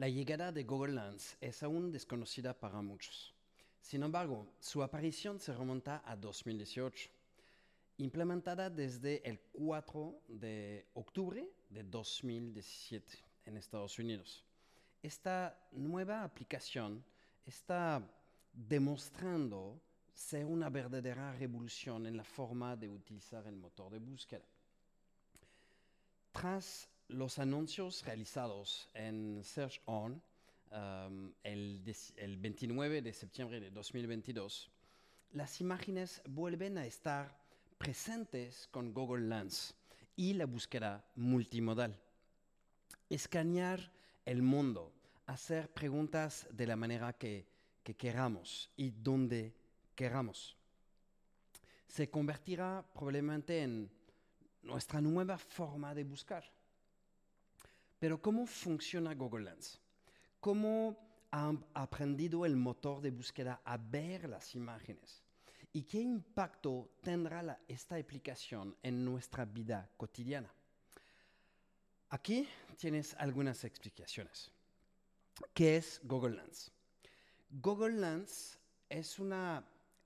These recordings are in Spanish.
La llegada de Google Lens es aún desconocida para muchos. Sin embargo, su aparición se remonta a 2018, implementada desde el 4 de octubre de 2017 en Estados Unidos. Esta nueva aplicación está demostrando ser una verdadera revolución en la forma de utilizar el motor de búsqueda. Tras los anuncios realizados en Search On um, el, el 29 de septiembre de 2022, las imágenes vuelven a estar presentes con Google Lens y la búsqueda multimodal. Escanear el mundo, hacer preguntas de la manera que, que queramos y donde queramos. Se convertirá probablemente en nuestra nueva forma de buscar. Pero ¿cómo funciona Google Lens? ¿Cómo ha aprendido el motor de búsqueda a ver las imágenes? ¿Y qué impacto tendrá esta aplicación en nuestra vida cotidiana? Aquí tienes algunas explicaciones. ¿Qué es Google Lens? Google Lens es una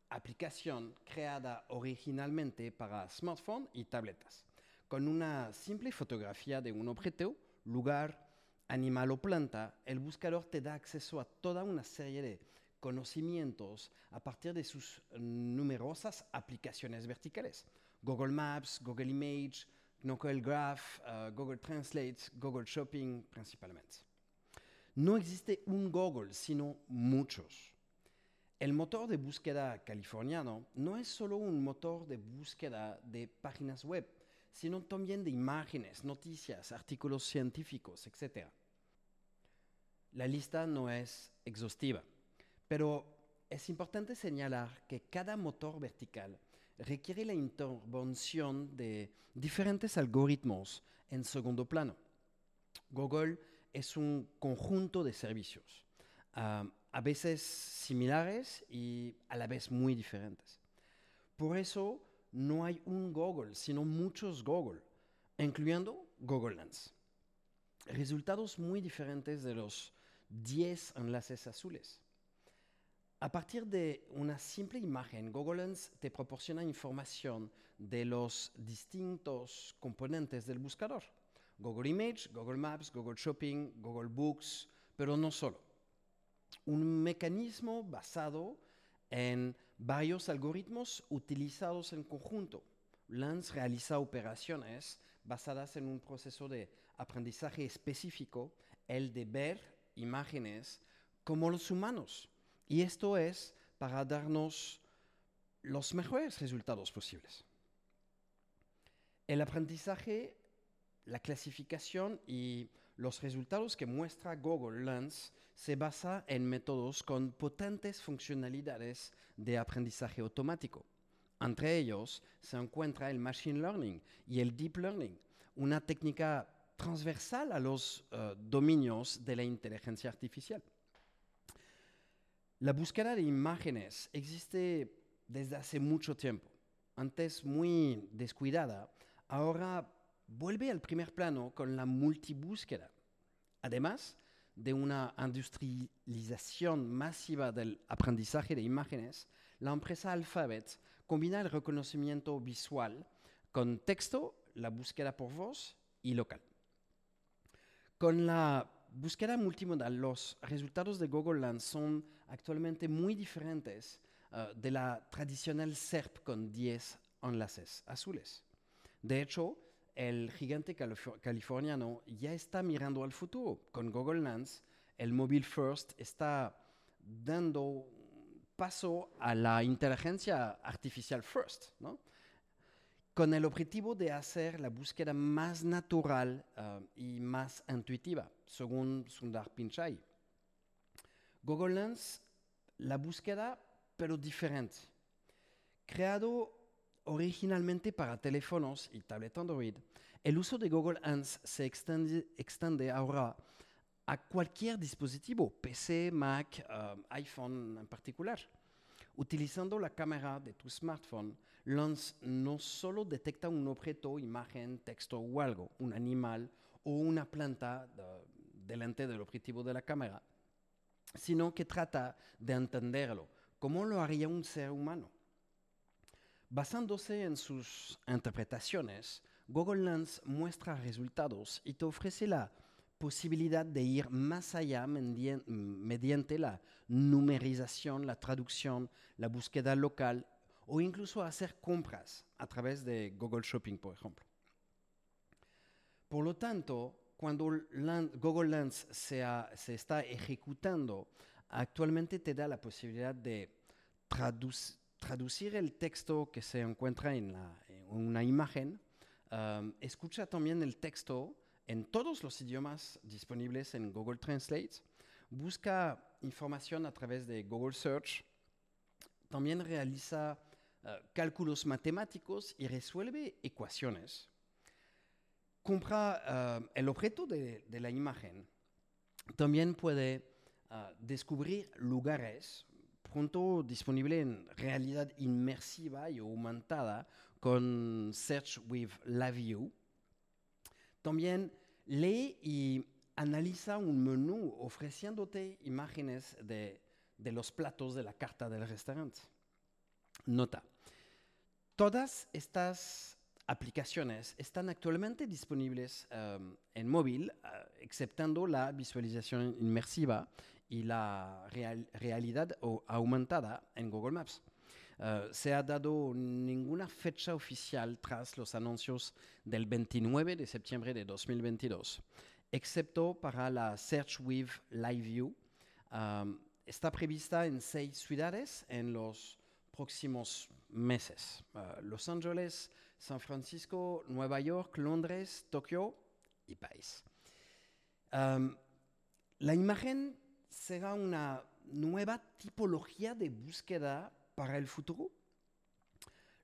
aplicación creada originalmente para smartphones y tabletas, con una simple fotografía de un objeto, lugar, animal o planta, el buscador te da acceso a toda una serie de conocimientos a partir de sus numerosas aplicaciones verticales. Google Maps, Google Image, Google Graph, uh, Google Translate, Google Shopping principalmente. No existe un Google, sino muchos. El motor de búsqueda californiano no es solo un motor de búsqueda de páginas web, sino también de imágenes, noticias, artículos científicos, etc. La lista no es exhaustiva, pero es importante señalar que cada motor vertical requiere la intervención de diferentes algoritmos en segundo plano. Google es un conjunto de servicios a veces similares y a la vez muy diferentes. Por eso no hay un Google, sino muchos Google, incluyendo Google Lens. Resultados muy diferentes de los 10 enlaces azules. A partir de una simple imagen, Google Lens te proporciona información de los distintos componentes del buscador. Google Image, Google Maps, Google Shopping, Google Books, pero no solo un mecanismo basado en varios algoritmos utilizados en conjunto. Lens realiza operaciones basadas en un proceso de aprendizaje específico, el de ver imágenes como los humanos. Y esto es para darnos los mejores resultados posibles. El aprendizaje la clasificación y los resultados que muestra Google Lens se basa en métodos con potentes funcionalidades de aprendizaje automático. Entre ellos se encuentra el Machine Learning y el Deep Learning, una técnica transversal a los eh, dominios de la inteligencia artificial. La búsqueda de imágenes existe desde hace mucho tiempo. Antes muy descuidada, ahora vuelve al primer plano con la multibúsqueda. Además de una industrialización masiva del aprendizaje de imágenes, la empresa Alphabet combina el reconocimiento visual con texto, la búsqueda por voz y local. Con la búsqueda multimodal, los resultados de Google Lens son actualmente muy diferentes uh, de la tradicional SERP con 10 enlaces azules. De hecho, el gigante californiano ya está mirando al futuro. Con Google Lens, el móvil First está dando paso a la inteligencia artificial First, con el objetivo de hacer la búsqueda más natural uh, y más intuitiva, según Sundar Pichai. Google Lens, la búsqueda, pero diferente. Creado originalmente para teléfonos y tablet Android, el uso de Google Lens se extiende, ahora a cualquier dispositivo, PC, Mac, um, iPhone en particular. Utilizando la cámara de tu smartphone, Lens no solo detecta un objeto, imagen, texto o algo, un animal o una planta delante del objetivo de la cámara, sino que trata de entenderlo, como lo haría un ser humano. Basándose en sus interpretaciones, Google Lens muestra resultados y te ofrece la posibilidad de ir más allá mediante la numerización, la traducción, la búsqueda local o incluso hacer compras a través de Google Shopping, por ejemplo. Por lo tanto, cuando Google Lens se, está ejecutando, actualmente te da la posibilidad de traducir el texto que se encuentra en, una imagen, um, escucha también el texto en todos los idiomas disponibles en Google Translate, busca información a través de Google Search, también realiza uh, cálculos matemáticos y resuelve ecuaciones. Compra uh, el objeto de, la imagen. También puede uh, descubrir lugares disponible en realidad inmersiva y aumentada con Search with Live View también lee y analiza un menú ofreciéndote imágenes de, los platos de la carta del restaurante. Nota, todas estas aplicaciones están actualmente disponibles um, en móvil, uh, exceptando la visualización inmersiva y la realidad aumentada en Google Maps. Uh, se ha dado ninguna fecha oficial tras los anuncios del 29 de septiembre de 2022, excepto para la Search with Live View. Está prevista en seis ciudades en los próximos meses. Uh, los Ángeles, San Francisco, Nueva York, Londres, Tokio y París. La imagen será una nueva tipología de búsqueda para el futuro?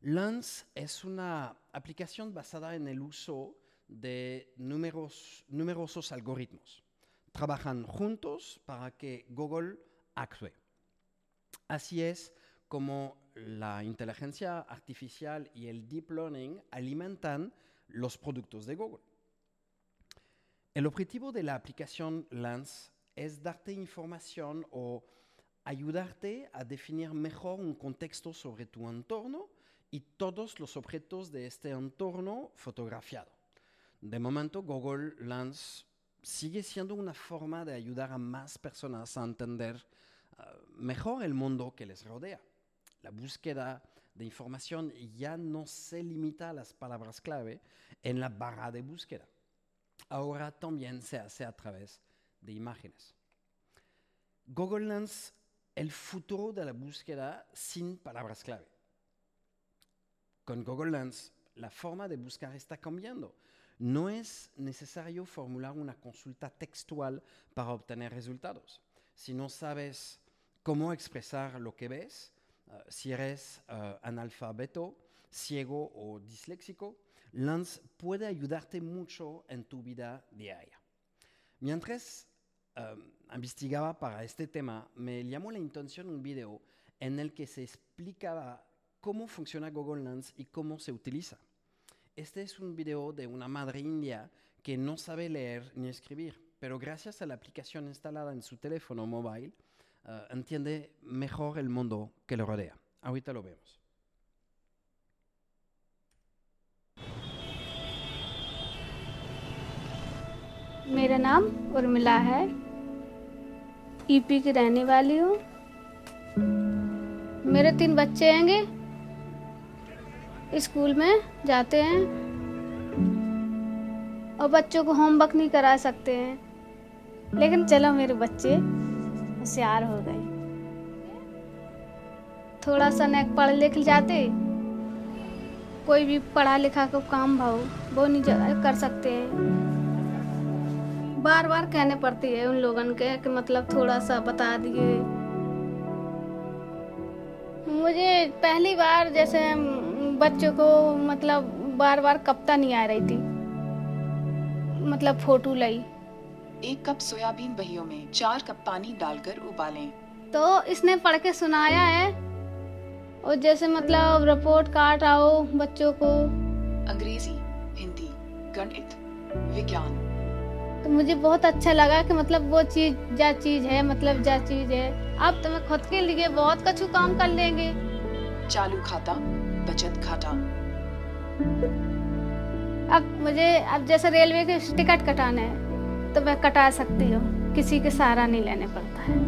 Lens es una aplicación basada en el uso de numerosos algoritmos. Trabajan juntos para que Google actúe. Así es como la inteligencia artificial y el deep learning alimentan los productos de Google. El objetivo de la aplicación Lens es darte información o ayudarte a definir mejor un contexto sobre tu entorno y todos los objetos de este entorno fotografiado. De momento, Google Lens sigue siendo una forma de ayudar a más personas a entender ah, mejor el mundo que les rodea. La búsqueda de información ya no se limita a las palabras clave en la barra de búsqueda. Ahora también se hace a través de imágenes. Google Lens el futuro de la búsqueda sin palabras clave. Con Google Lens, la forma de buscar está cambiando. No es necesario formular una consulta textual para obtener resultados. Si no sabes cómo expresar lo que ves, eh, si eres uh, analfabeto, ciego o disléxico, Lens puede ayudarte mucho en tu vida diaria. Mientras um, investigaba para este tema, me llamó la intención un video en el que se explicaba cómo funciona Google Lens y cómo se utiliza. Este es un video de una madre india que no sabe leer ni escribir, pero gracias a la aplicación instalada en su teléfono móvil, uh, entiende mejor el mundo que lo rodea. Ahorita lo vemos. मेरा नाम उर्मिला है। ईपी की रहने वाली हूँ। मेरे तीन बच्चे हैंगे स्कूल में जाते हैं। और बच्चों को होमवर्क नहीं करा सकते हैं। लेकिन चलो मेरे बच्चे होशियार हो गए। थोड़ा सा नेक पढ़ लिख जाते। कोई भी पढ़ा लिखा को काम भाव, वो नहीं कर सकते हैं। बार बार कहने पड़ती है उन लोगन के कि मतलब थोड़ा सा बता दिए। मुझे पहली बार जैसे बच्चों को मतलब बार बार कप्ता नहीं आ रही थी। मतलब फ़ोटो लाई। एक कप सोयाबीन बहियों में चार कप पानी डालकर उबालें। तो इसने पढ़ के सुनाया है और जैसे मतलब रिपोर्ट कार्ड आओ बच्चों को। अंग्रेज़ी हिंदी गणित विज्ञान। तो मुझे बहुत अच्छा लगा कि मतलब वो चीज़ जा चीज़ है मतलब जा चीज़ है। अब तो मैं खुद के लिए बहुत कछु काम कर लेंगे। चालू खाता बचत खाता। अब मुझे अब जैसे रेलवे के टिकट कटाना है तो मैं कटा सकती हूँ। किसी के सहारा नहीं लेने पड़ता है।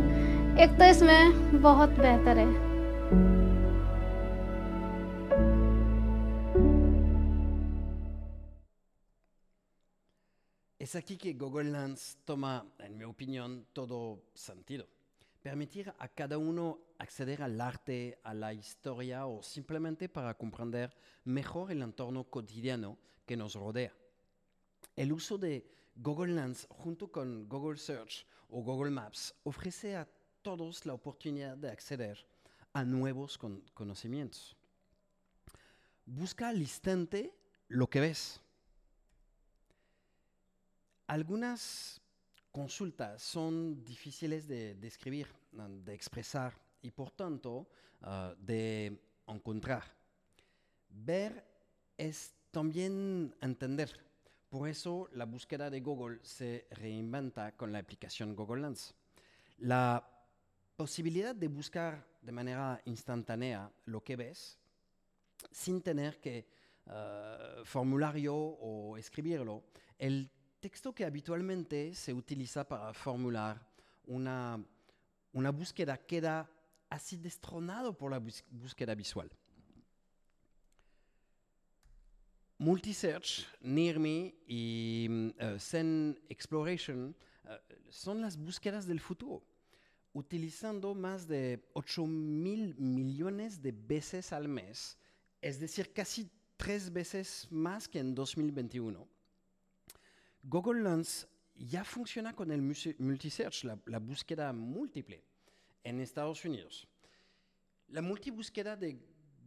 एक तो इसमें बहुत बेहतर है। Es aquí que Google Lens toma, en mi opinión, todo sentido. Permitir a cada uno acceder al arte, a la historia o simplemente para comprender mejor el entorno cotidiano que nos rodea. El uso de Google Lens junto con Google Search o Google Maps ofrece a todos la oportunidad de acceder a nuevos con- conocimientos. Busca al instante lo que ves. Algunas consultas son difíciles de describir, uh, de expresar y por tanto uh, de encontrar. Ver es también entender. Por eso la búsqueda de Google se reinventa con la aplicación Google Lens. La posibilidad de buscar de manera instantánea lo que ves sin tener que uh, formulario o escribirlo. El texto que habitualmente se utiliza para formular una, una búsqueda queda así destronado por la búsqueda visual. Multisearch, Near Me y eh, Zen Exploration eh, son las búsquedas del futuro, utilizando más de 8 mil millones de veces al mes, es decir, casi tres veces más que en 2021. Google Lens ya funciona con el multisearch, la, la búsqueda múltiple, en Estados Unidos. La multibúsqueda de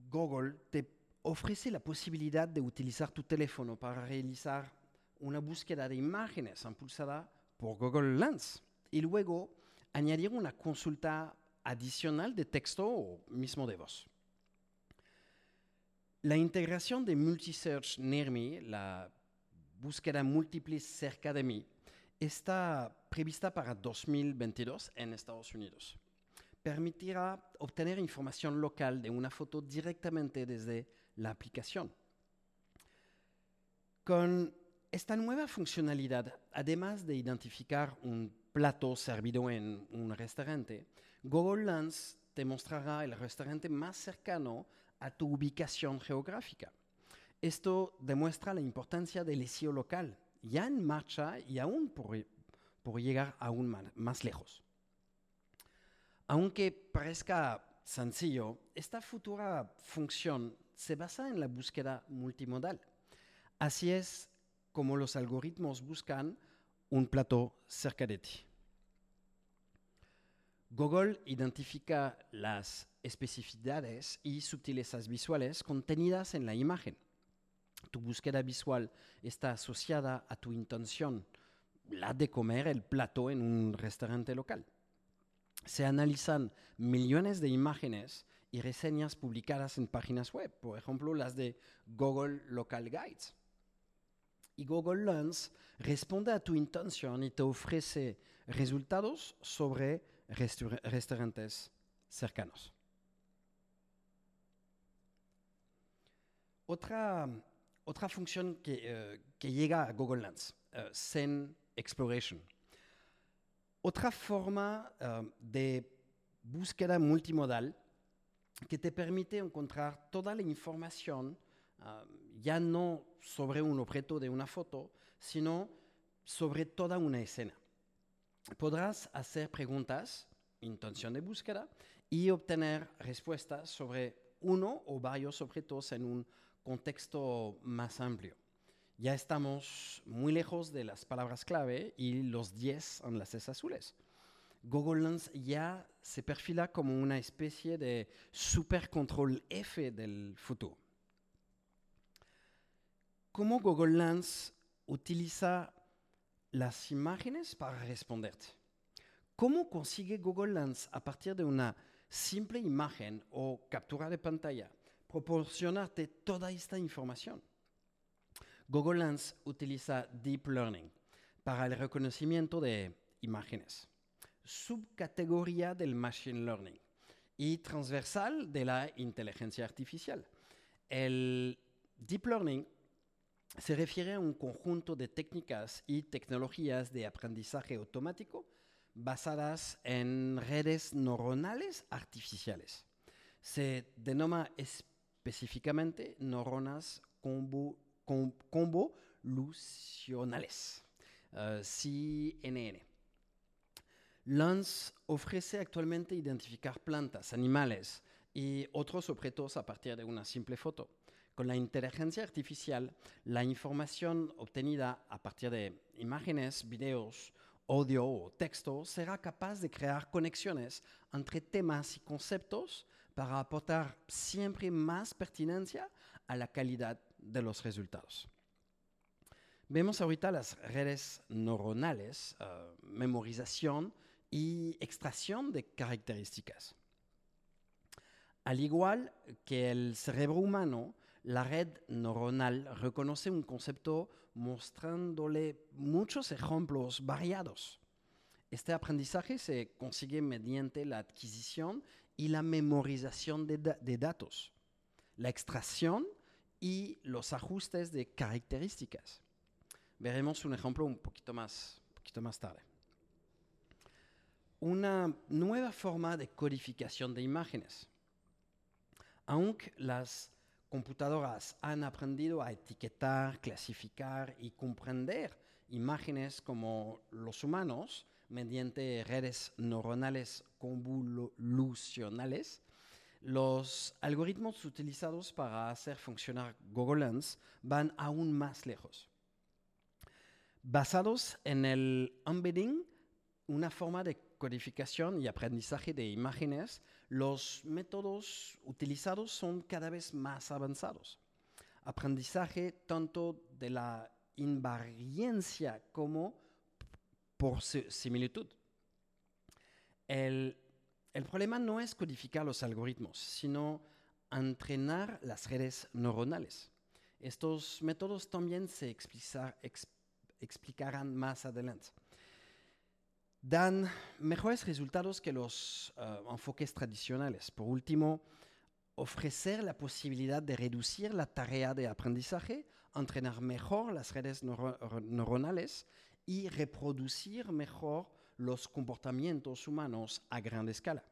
Google te ofrece la posibilidad de utilizar tu teléfono para realizar una búsqueda de imágenes impulsada por Google Lens y luego añadir una consulta adicional de texto o mismo de voz. La integración de Multisearch Near Me, la búsqueda múltiple cerca de mí, está prevista para 2022 en Estados Unidos. Permitirá obtener información local de una foto directamente desde la aplicación. Con esta nueva funcionalidad, además de identificar un plato servido en un restaurante, Google Lens te mostrará el restaurante más cercano a tu ubicación geográfica. Esto demuestra la importancia del SEO local, ya en marcha y aún por, por llegar aún ma- más lejos. Aunque parezca sencillo, esta futura función se basa en la búsqueda multimodal. Así es como los algoritmos buscan un plato cerca de ti. Google identifica las especificidades y sutilezas visuales contenidas en la imagen. Tu búsqueda visual está asociada a tu intención, la de comer el plato en un restaurante local. Se analizan millones de imágenes y reseñas publicadas en páginas web, por ejemplo las de Google Local Guides. Y Google Lens responde a tu intención y te ofrece resultados sobre restaur- restaurantes cercanos. Otra, otra función que, eh, que llega a Google Lens, eh, Zen Exploration. Otra forma eh, de búsqueda multimodal que te permite encontrar toda la información, ah, ya no sobre un objeto de una foto, sino sobre toda una escena. Podrás hacer preguntas, intención de búsqueda, y obtener respuestas sobre uno o varios objetos en un contexto más amplio. Ya estamos muy lejos de las palabras clave y los 10 enlaces azules. Google Lens ya se perfila como una especie de supercontrol F del futuro. ¿Cómo Google Lens utiliza las imágenes para responderte? ¿Cómo consigue Google Lens a partir de una simple imagen o captura de pantalla proporcionarte toda esta información? Google Lens utiliza Deep Learning. para el reconocimiento de imágenes, subcategoría del Machine Learning y transversal de la inteligencia artificial. El Deep Learning se refiere a un conjunto de técnicas y tecnologías de aprendizaje automático basadas en redes neuronales artificiales. Se denomina específicamente neuronas convolucionales, uh, CNN. LANS ofrece actualmente identificar plantas, animales y otros objetos a partir de una simple foto. Con la inteligencia artificial, la información obtenida a partir de imágenes, videos, audio o texto será capaz de crear conexiones entre temas y conceptos para aportar siempre más pertinencia a la calidad de los resultados. Vemos ahorita las redes neuronales, uh, memorización y extracción de características. Al igual que el cerebro humano, la red neuronal reconoce un concepto mostrándole muchos ejemplos variados. Este aprendizaje se consigue mediante la adquisición y la memorización de, de datos, la extracción y los ajustes de características. Veremos un ejemplo un poquito más, poquito más tarde. Una nueva forma de codificación de imágenes. Aunque las computadoras han aprendido a etiquetar, clasificar y comprender imágenes como los humanos mediante redes neuronales convolucionales, los algoritmos utilizados para hacer funcionar Google Lens van aún más lejos. Basados en el embedding, una forma de codificación y aprendizaje de imágenes, los métodos utilizados son cada vez más avanzados. Aprendizaje tanto de la invariancia como por similitud. El, el problema no es codificar los algoritmos, sino entrenar las redes neuronales. Estos métodos también se explicarán más adelante dan mejores resultados que los uh, enfoques tradicionales. Por último, ofrecer la posibilidad de reducir la tarea de aprendizaje, entrenar mejor las redes neuro neuronales y reproducir mejor los comportamientos humanos a gran escala.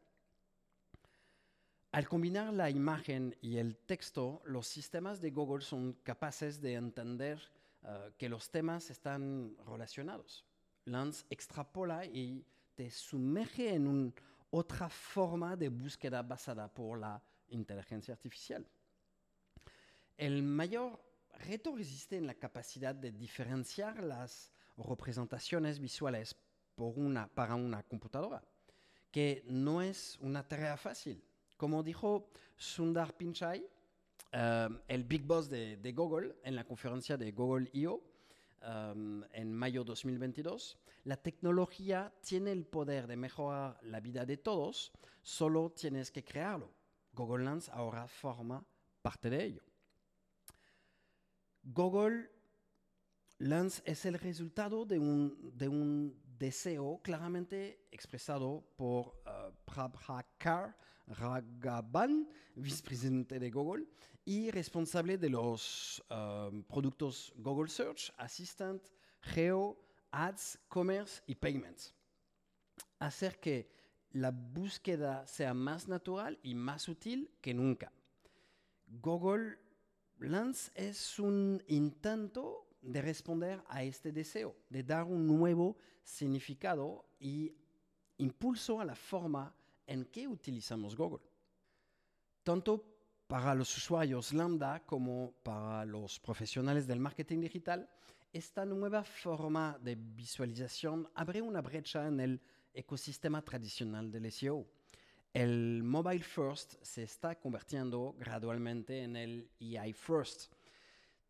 Al combinar la imagen y el texto, los sistemas de Google son capaces de entender uh, que los temas están relacionados. Lance extrapola y te sumerge en un, otra forma de búsqueda basada por la inteligencia artificial. El mayor reto resiste en la capacidad de diferenciar las representaciones visuales por una, para una computadora, que no es una tarea fácil. Como dijo Sundar Pichai, uh, el big boss de, de, Google, en la conferencia de Google I.O., um, en mayo 2022, la tecnología tiene el poder de mejorar la vida de todos, solo tienes que crearlo. Google Lens ahora forma parte de ello. Google Lens es el resultado de un, de un deseo claramente expresado por uh, Prabhakar Raghavan, vicepresidente de Google y responsable de los uh, productos Google Search, Assistant, Geo, Ads, Commerce y Payments. Hacer que la búsqueda sea más natural y más útil que nunca. Google Lens es un intento de responder a este deseo, de dar un nuevo significado y impulso a la forma en que utilizamos Google. Tanto para los usuarios lambda como para los profesionales del marketing digital, esta nueva forma de visualización abre una brecha en el ecosistema tradicional del SEO. El mobile first se está convirtiendo gradualmente en el AI first.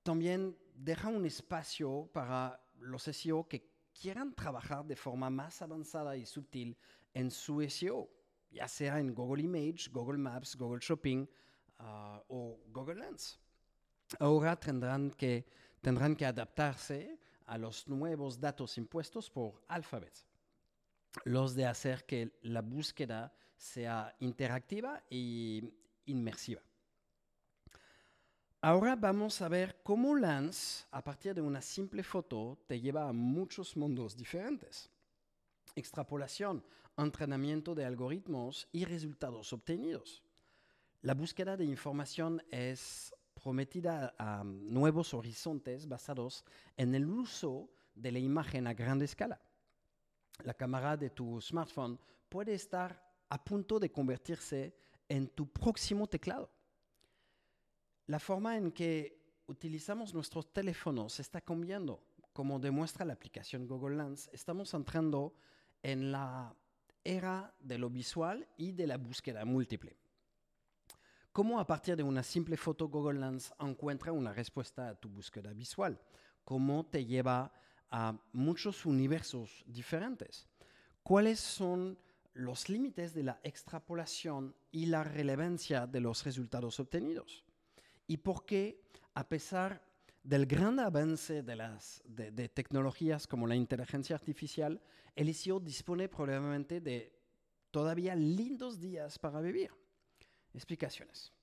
También deja un espacio para los SEO que quieran trabajar de forma más avanzada y sutil en su SEO, ya sea en Google Image, Google Maps, Google Shopping uh, o Google Lens. Ahora tendrán que, tendrán que adaptarse a los nuevos datos impuestos por Alphabet, los de hacer que la búsqueda sea interactiva e inmersiva. Ahora vamos a ver cómo Lens, a partir de una simple foto, te lleva a muchos mundos diferentes. Extrapolación, entrenamiento de algoritmos y resultados obtenidos. La búsqueda de información es prometida a nuevos horizontes basados en el uso de la imagen a gran escala. La cámara de tu smartphone puede estar a punto de convertirse en tu próximo teclado. La forma en que utilizamos nuestros teléfonos está cambiando. Como demuestra la aplicación Google Lens, estamos entrando en la era de lo visual y de la búsqueda múltiple. ¿Cómo a partir de una simple foto Google Lens encuentra una respuesta a tu búsqueda visual? ¿Cómo te lleva a muchos universos diferentes? ¿Cuáles son los límites de la extrapolación y la relevancia de los resultados obtenidos? ¿Y por qué, a pesar del gran avance de, las, de, tecnologías como la inteligencia artificial, el SEO dispone probablemente de todavía lindos días para vivir? Explicaciones.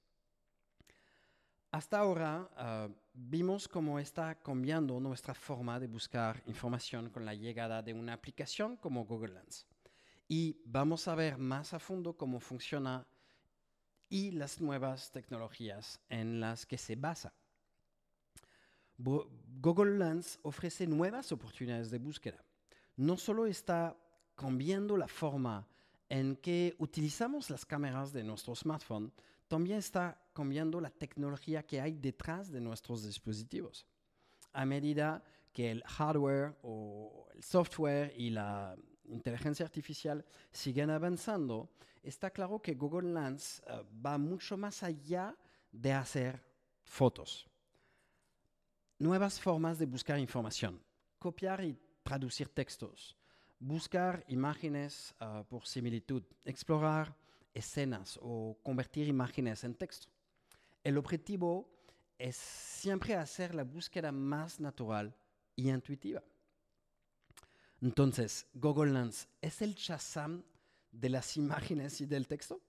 Hasta ahora ah, vimos cómo está cambiando nuestra forma de buscar información con la llegada de una aplicación como Google Lens. Y vamos a ver más a fondo cómo funciona y las nuevas tecnologías en las que se basa. Google Lens ofrece nuevas oportunidades de búsqueda. No solo está cambiando la forma en que utilizamos las cámaras de nuestro smartphone, también está cambiando la tecnología que hay detrás de nuestros dispositivos. A medida que el hardware o el software y la inteligencia artificial siguen avanzando, está claro que Google Lens eh, va mucho más allá de hacer fotos. Nuevas formas de buscar información, copiar y traducir textos, buscar imágenes uh, por similitud, explorar escenas o convertir imágenes en texto. El objetivo es siempre hacer la búsqueda más natural y intuitiva. Entonces, Google Lens es el Shazam de las imágenes y del texto.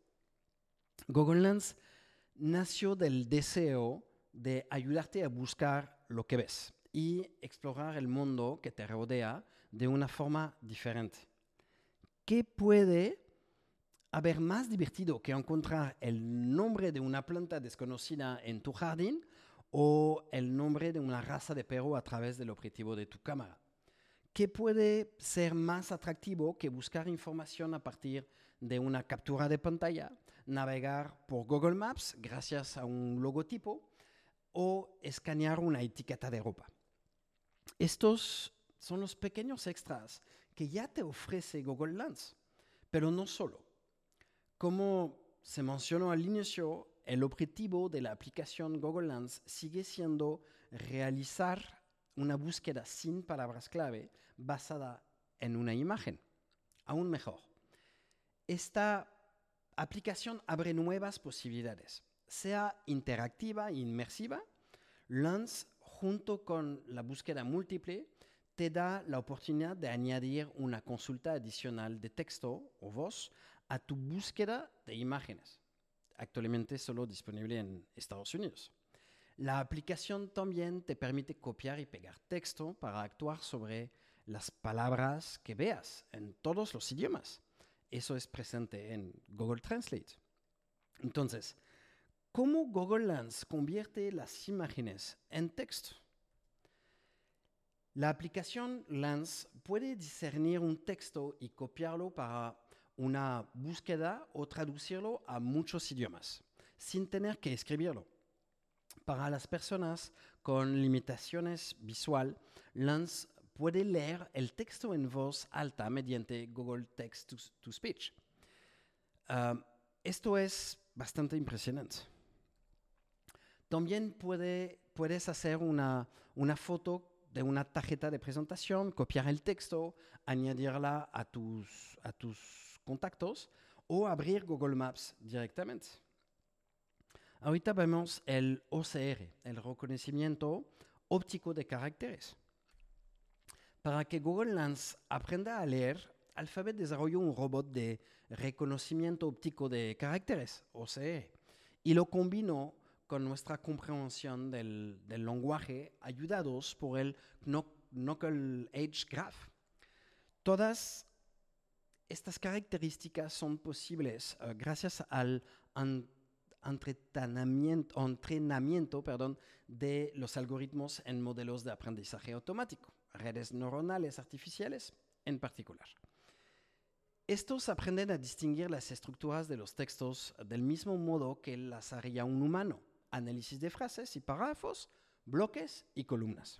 Google Lens nació del deseo de ayudarte a buscar lo que ves y explorar el mundo que te rodea de una forma diferente. ¿Qué puede haber más divertido que encontrar el nombre de una planta desconocida en tu jardín o el nombre de una raza de perro a través del objetivo de tu cámara? ¿Qué puede ser más atractivo que buscar información a partir de una captura de pantalla, navegar por Google Maps gracias a un logotipo o escanear una etiqueta de ropa? Estos son los pequeños extras que ya te ofrece Google Lens, pero no solo. Como se mencionó al inicio, el objetivo de la aplicación Google Lens sigue siendo realizar una búsqueda sin palabras clave basada en una imagen. Aún mejor, esta aplicación abre nuevas posibilidades, sea interactiva e inmersiva. Lens, junto con la búsqueda múltiple, te da la oportunidad de añadir una consulta adicional de texto o voz a tu búsqueda de imágenes, actualmente solo disponible en Estados Unidos. La aplicación también te permite copiar y pegar texto para actuar sobre las palabras que veas en todos los idiomas. Eso es presente en Google Translate. Entonces, ¿cómo Google Lens convierte las imágenes en texto? La aplicación Lens puede discernir un texto y copiarlo para una búsqueda o traducirlo a muchos idiomas, sin tener que escribirlo. Para las personas con limitaciones visual, Lens puede leer el texto en voz alta mediante Google Text to, Speech. Ah, esto es bastante impresionante. También puedes hacer una, una foto de una tarjeta de presentación, copiar el texto, añadirla a tus, a tus contactos o abrir Google Maps directamente. Ahorita vemos el OCR, el reconocimiento óptico de caracteres. Para que Google Lens aprenda a leer, Alphabet desarrolló un robot de reconocimiento óptico de caracteres, OCE, y lo combinó con nuestra comprensión del, lenguaje, ayudados por el Knuckle Edge Graph. Todas estas características son posibles uh, gracias al entrenamiento, de los algoritmos en modelos de aprendizaje automático, redes neuronales artificiales en particular. Estos aprenden a distinguir las estructuras de los textos del mismo modo que las haría un humano, análisis de frases y párrafos, bloques y columnas.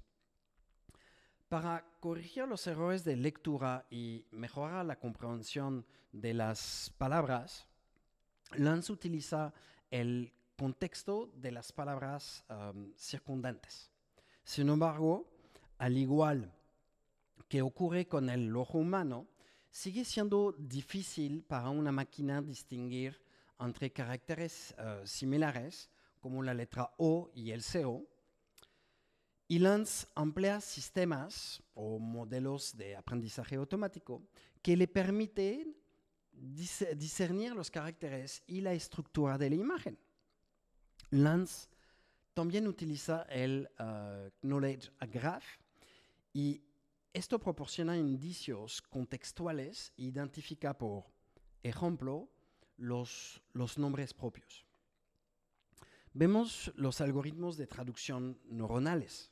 Para corregir los errores de lectura y mejorar la comprensión de las palabras, Lance utiliza el contexto de las palabras um, circundantes. Sin embargo, al igual que ocurre con el ojo humano, sigue siendo difícil para una máquina distinguir entre caracteres uh, similares como la letra O y el CO. Y Lance emplea sistemas o modelos de aprendizaje automático que le permiten discernir los caracteres y la estructura de la imagen. Lance también utiliza el uh, Knowledge Graph y esto proporciona indicios contextuales e identifica, por ejemplo, los, los nombres propios. Vemos los algoritmos de traducción neuronales.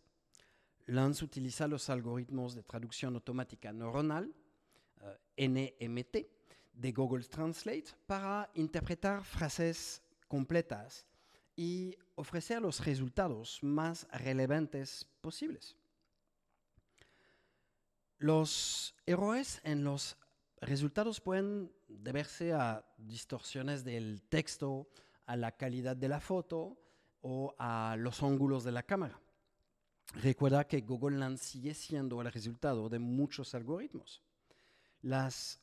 Lance utiliza los algoritmos de traducción automática neuronal, uh, NMT, de Google Translate para interpretar frases completas y ofrecer los resultados más relevantes posibles. Los errores en los resultados pueden deberse a distorsiones del texto, a la calidad de la foto o a los ángulos de la cámara. Recuerda que Google Lens sigue siendo el resultado de muchos algoritmos. Las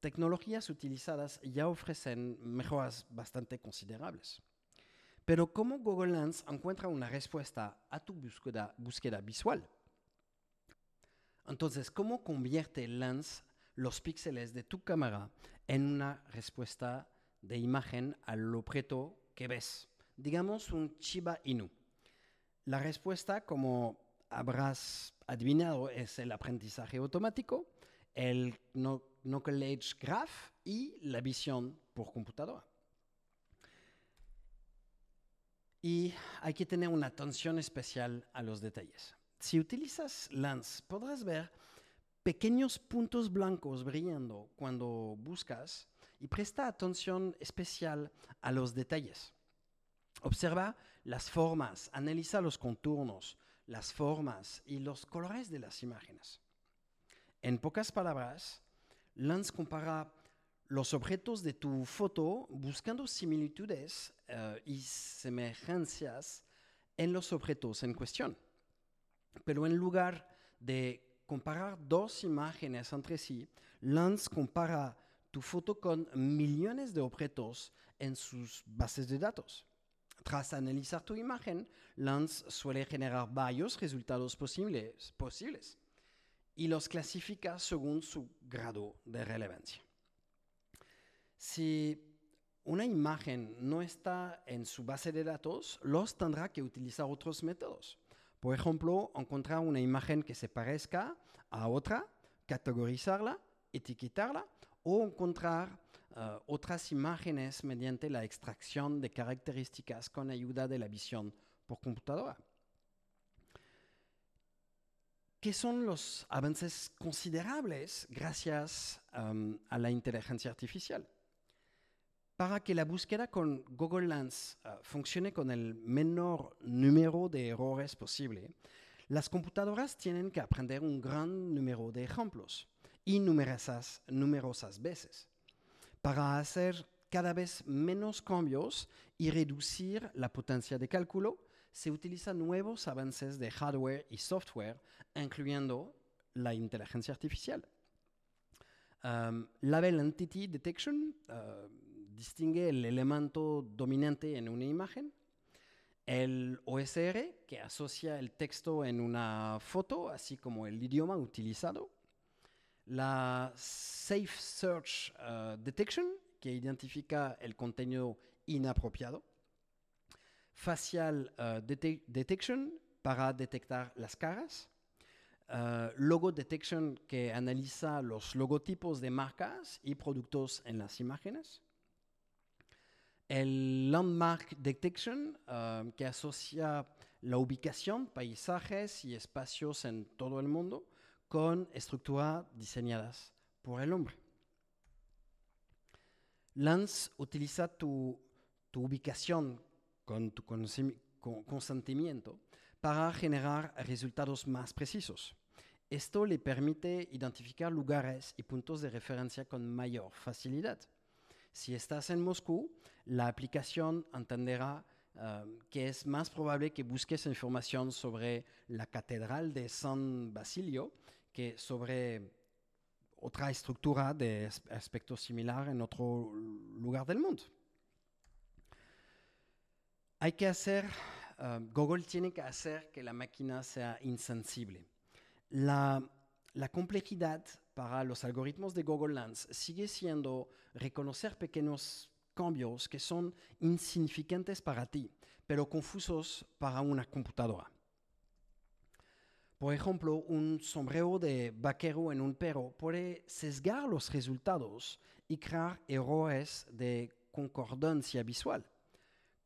tecnologías utilizadas ya ofrecen mejoras bastante considerables. Pero ¿cómo Google Lens encuentra una respuesta a tu búsqueda, búsqueda visual? Entonces, ¿cómo convierte Lens los píxeles de tu cámara en una respuesta de imagen al objeto que ves? Digamos un Chiba Inu. La respuesta, como habrás adivinado, es el aprendizaje automático, el no Knuckle Edge Graph y la visión por computadora. Y hay que tener una atención especial a los detalles. Si utilizas Lens, podrás ver pequeños puntos blancos brillando cuando buscas y presta atención especial a los detalles. Observa las formas, analiza los contornos, las formas y los colores de las imágenes. En pocas palabras, Lance compara los objetos de tu foto buscando similitudes uh, y semejanzas en los objetos en cuestión. Pero en lugar de comparar dos imágenes entre sí, Lance compara tu foto con millones de objetos en sus bases de datos. Tras analizar tu imagen, Lance suele generar varios resultados posibles y los clasifica según su grado de relevancia. Si una imagen no está en su base de datos, los tendrá que utilizar otros métodos. Por ejemplo, encontrar una imagen que se parezca a otra, categorizarla, etiquetarla o encontrar uh, otras imágenes mediante la extracción de características con ayuda de la visión por computadora. ¿Qué son los avances considerables gracias um, a la inteligencia artificial? Para que la búsqueda con Google Lens uh, funcione con el menor número de errores posible, las computadoras tienen que aprender un gran número de ejemplos y numerosas, numerosas veces para hacer cada vez menos cambios y reducir la potencia de cálculo se utilizan nuevos avances de hardware y software, incluyendo la inteligencia artificial. Um, Label Entity Detection uh, distingue el elemento dominante en una imagen El OSR, que asocia el texto en una foto, así como el idioma utilizado. La Safe Search uh, Detection, que identifica el contenido inapropiado. Facial dete Detection, para detectar las caras. Uh, logo Detection, que analiza los logotipos de marcas y productos en las imágenes. El Landmark Detection, uh, que asocia la ubicación, paisajes y espacios en todo el mundo con estructuras diseñadas por el hombre. Lance utiliza tu, tu ubicación con tu consentimiento para generar resultados más precisos. Esto le permite identificar lugares y puntos de referencia con mayor facilidad. Si estás en Moscú, la aplicación entenderá uh, que es más probable que busques información sobre la Catedral de San Basilio que sobre otra estructura de aspecto similar en otro lugar del mundo. Hay que hacer, uh, Google tiene que hacer que la máquina sea insensible. La, la complejidad para los algoritmos de Google Lens sigue siendo reconocer pequeños cambios que son insignificantes para ti, pero confusos para una computadora. Por ejemplo, un sombrero de vaquero en un perro puede sesgar los resultados y crear errores de concordancia visual.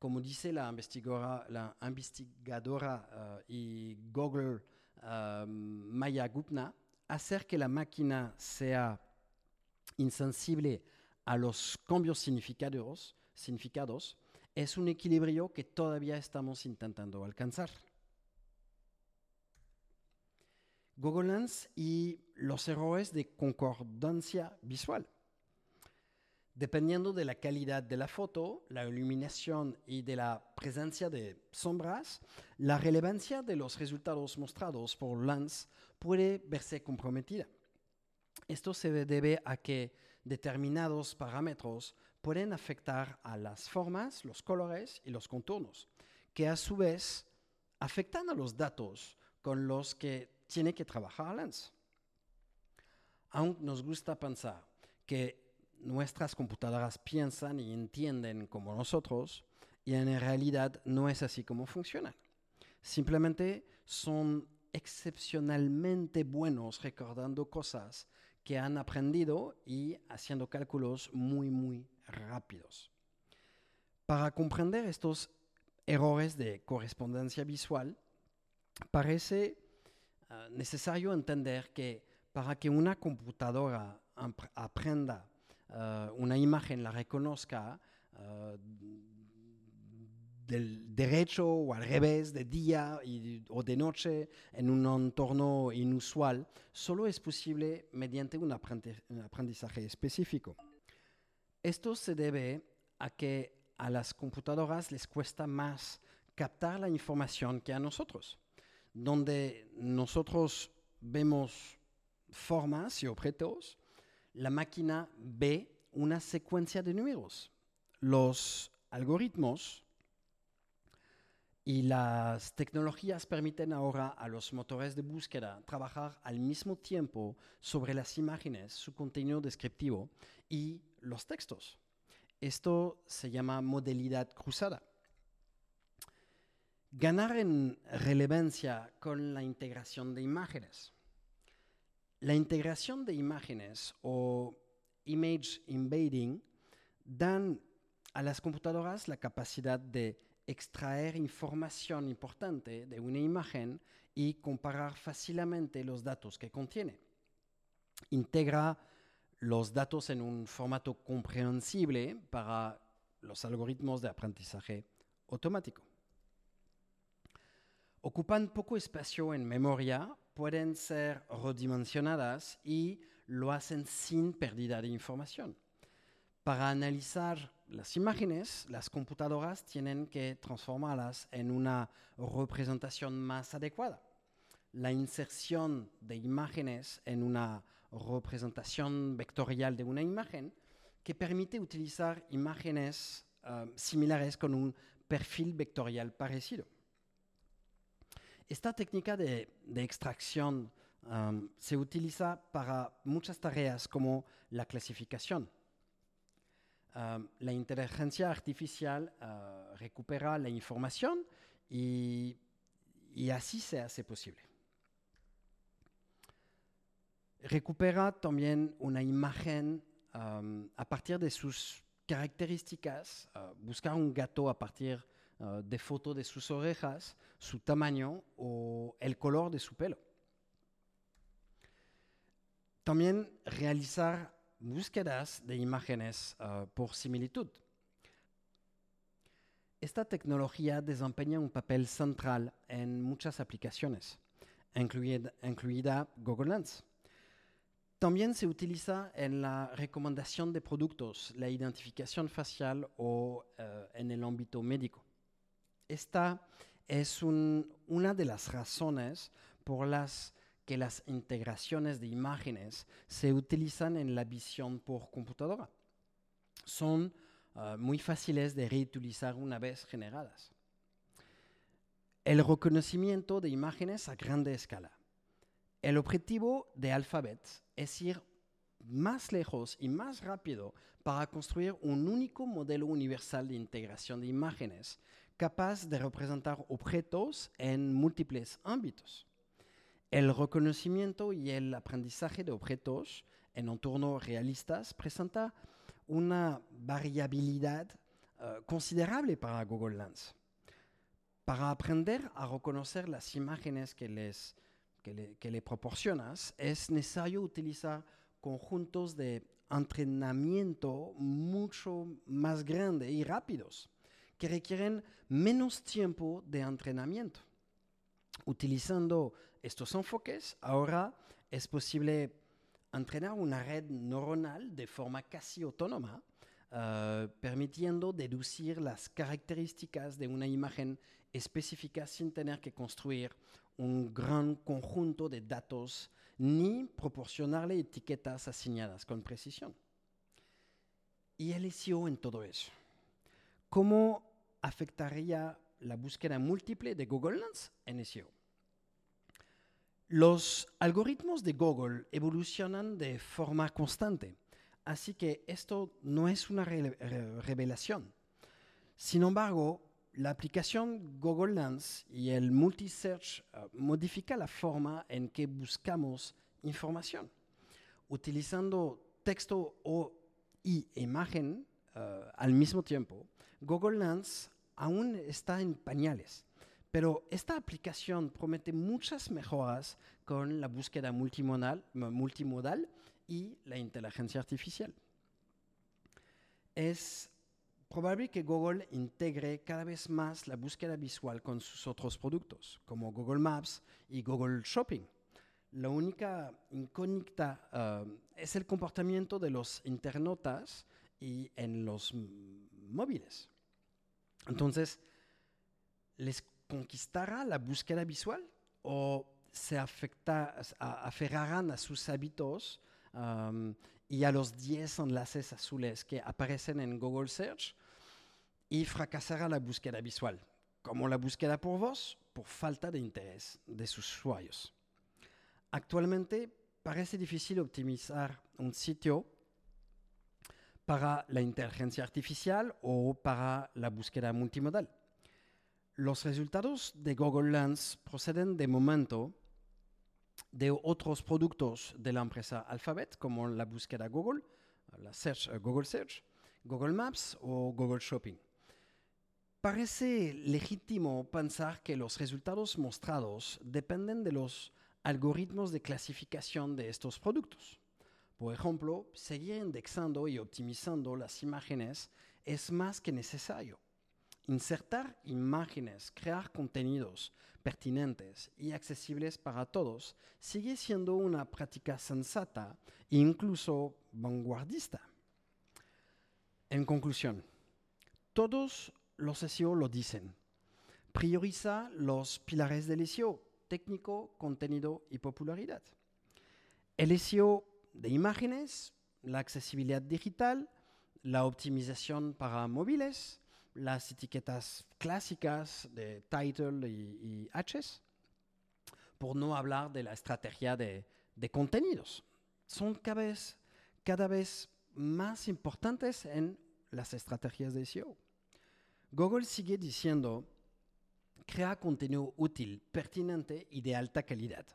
Como dice la investigadora, la investigadora uh, y Google uh, Maya Gupna, hacer que la máquina sea insensible a los cambios significados, significados es un equilibrio que todavía estamos intentando alcanzar. Google Lens y los errores de concordancia visual. Dependiendo de la calidad de la foto, la iluminación y de la presencia de sombras, la relevancia de los resultados mostrados por Lens puede verse comprometida. Esto se debe a que determinados parámetros pueden afectar a las formas, los colores y los contornos, que a su vez afectan a los datos con los que tiene que trabajar Lens. Aún nos gusta pensar que nuestras computadoras piensan y entienden como nosotros, y en realidad no es así como funcionan. Simplemente son excepcionalmente buenos recordando cosas que han aprendido y haciendo cálculos muy, muy rápidos. Para comprender estos errores de correspondencia visual, parece uh, necesario entender que para que una computadora aprenda uh, una imagen, la reconozca uh, del derecho o al revés, de día o de noche, en un entorno inusual, solo es posible mediante un aprendizaje específico. Esto se debe a que a las computadoras les cuesta más captar la información que a nosotros. Donde nosotros vemos formas y objetos, la máquina ve una secuencia de números. Los algoritmos y las tecnologías permiten ahora a los motores de búsqueda trabajar al mismo tiempo sobre las imágenes, su contenido descriptivo y los textos. Esto se llama modelidad cruzada. Ganar en relevancia con la integración de imágenes. La integración de imágenes o image embedding dan a las computadoras la capacidad de extraer información importante de una imagen y comparar fácilmente los datos que contiene. Integra los datos en un formato comprensible para los algoritmos de aprendizaje automático. Ocupan poco espacio en memoria, pueden ser redimensionadas y lo hacen sin pérdida de información. Para analizar las imágenes, las computadoras tienen que transformarlas en una representación más adecuada. La inserción de imágenes en una representación vectorial de una imagen que permite utilizar imágenes uh, similares con un perfil vectorial parecido. Esta técnica de, de extracción se utiliza para muchas tareas como la clasificación. La inteligencia artificial uh, recupera la información y, así se hace posible. Recupera también una imagen a partir de sus características, uh, buscar un gato a partir uh, de fotos de sus orejas, su tamaño o el color de su pelo. También realizar búsquedas de imágenes uh, por similitud. Esta tecnología desempeña un papel central en muchas aplicaciones, incluida, Google Lens. También se utiliza en la recomendación de productos, la identificación facial o uh, en el ámbito médico. Esta es un, una de las razones por las que las integraciones de imágenes se utilizan en la visión por computadora. Son uh, muy fáciles de reutilizar una vez generadas. El reconocimiento de imágenes a grande escala. El objetivo de Alphabet es ir más lejos y más rápido para construir un único modelo universal de integración de imágenes capaz de representar objetos en múltiples ámbitos. El reconocimiento y el aprendizaje de objetos en entornos realistas presenta una variabilidad uh, considerable para Google Lens. Para aprender a reconocer las imágenes que, les, que, le, que le proporcionas, es necesario utilizar conjuntos de entrenamiento mucho más grandes y rápidos, que requieren menos tiempo de entrenamiento. Utilizando estos enfoques, ahora es posible entrenar una red neuronal de forma casi autónoma, uh, permitiendo deducir las características de una imagen específica sin tener que construir un gran conjunto de datos ni proporcionarle etiquetas asignadas con precisión. ¿Y el SEO en todo eso? ¿Cómo afectaría la búsqueda múltiple de Google Lens en SEO? Los algoritmos de Google evolucionan de forma constante, así que esto no es una re re revelación. Sin embargo, la aplicación Google Lens y el multisearch uh, modifica la forma en que buscamos información. Utilizando texto o y imagen uh, al mismo tiempo, Google Lens aún está en pañales. Pero esta aplicación promete muchas mejoras con la búsqueda multimodal, y la inteligencia artificial. Es probable que Google integre cada vez más la búsqueda visual con sus otros productos, como Google Maps y Google Shopping. La única incógnita uh, es el comportamiento de los internautas y en los móviles. Entonces, ¿les conquistará la búsqueda visual o se afecta, a, aferrarán a sus hábitos um, y a los 10 enlaces azules que aparecen en Google Search y fracasará la búsqueda visual, como la búsqueda por voz, por falta de interés de sus usuarios? Actualmente parece difícil optimizar un sitio para la inteligencia artificial o para la búsqueda multimodal. Los resultados de Google Lens proceden de momento de otros productos de la empresa Alphabet, como la búsqueda Google, la search, uh, Google Search, Google Maps o Google Shopping. Parece legítimo pensar que los resultados mostrados dependen de los algoritmos de clasificación de estos productos. Por ejemplo, seguir indexando y optimizando las imágenes es más que necesario. Insertar imágenes, crear contenidos pertinentes y accesibles para todos sigue siendo una práctica sensata e incluso vanguardista. En conclusión, todos los SEO lo dicen. Prioriza los pilares del SEO, técnico, contenido y popularidad. El SEO de imágenes, la accesibilidad digital, la optimización para móviles, las etiquetas clásicas de title y, y Hs, por no hablar de la estrategia de, de contenidos. Son cada vez, cada vez más importantes en las estrategias de SEO. Google sigue diciendo, crea contenido útil, pertinente y de alta calidad,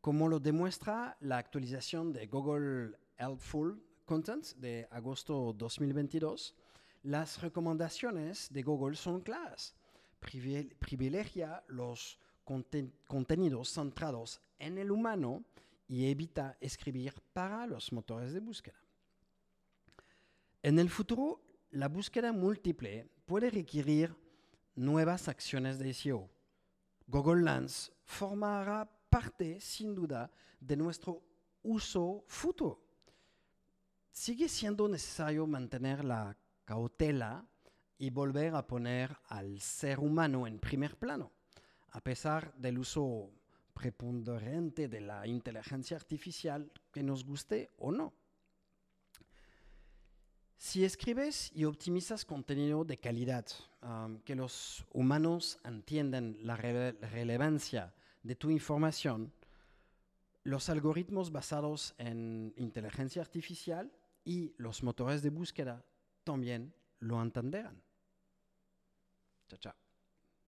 como lo demuestra la actualización de Google Helpful Content de agosto 2022. Las recomendaciones de Google son claras. Privilegia los contenidos centrados en el humano y evita escribir para los motores de búsqueda. En el futuro, la búsqueda múltiple puede requerir nuevas acciones de SEO. Google Lens formará parte, sin duda, de nuestro uso futuro. Sigue siendo necesario mantener la cautela y volver a poner al ser humano en primer plano, a pesar del uso preponderante de la inteligencia artificial, que nos guste o no. Si escribes y optimizas contenido de calidad, um, que los humanos entiendan la relevancia de tu información, los algoritmos basados en inteligencia artificial y los motores de búsqueda también lo entenderán. Chao, chao.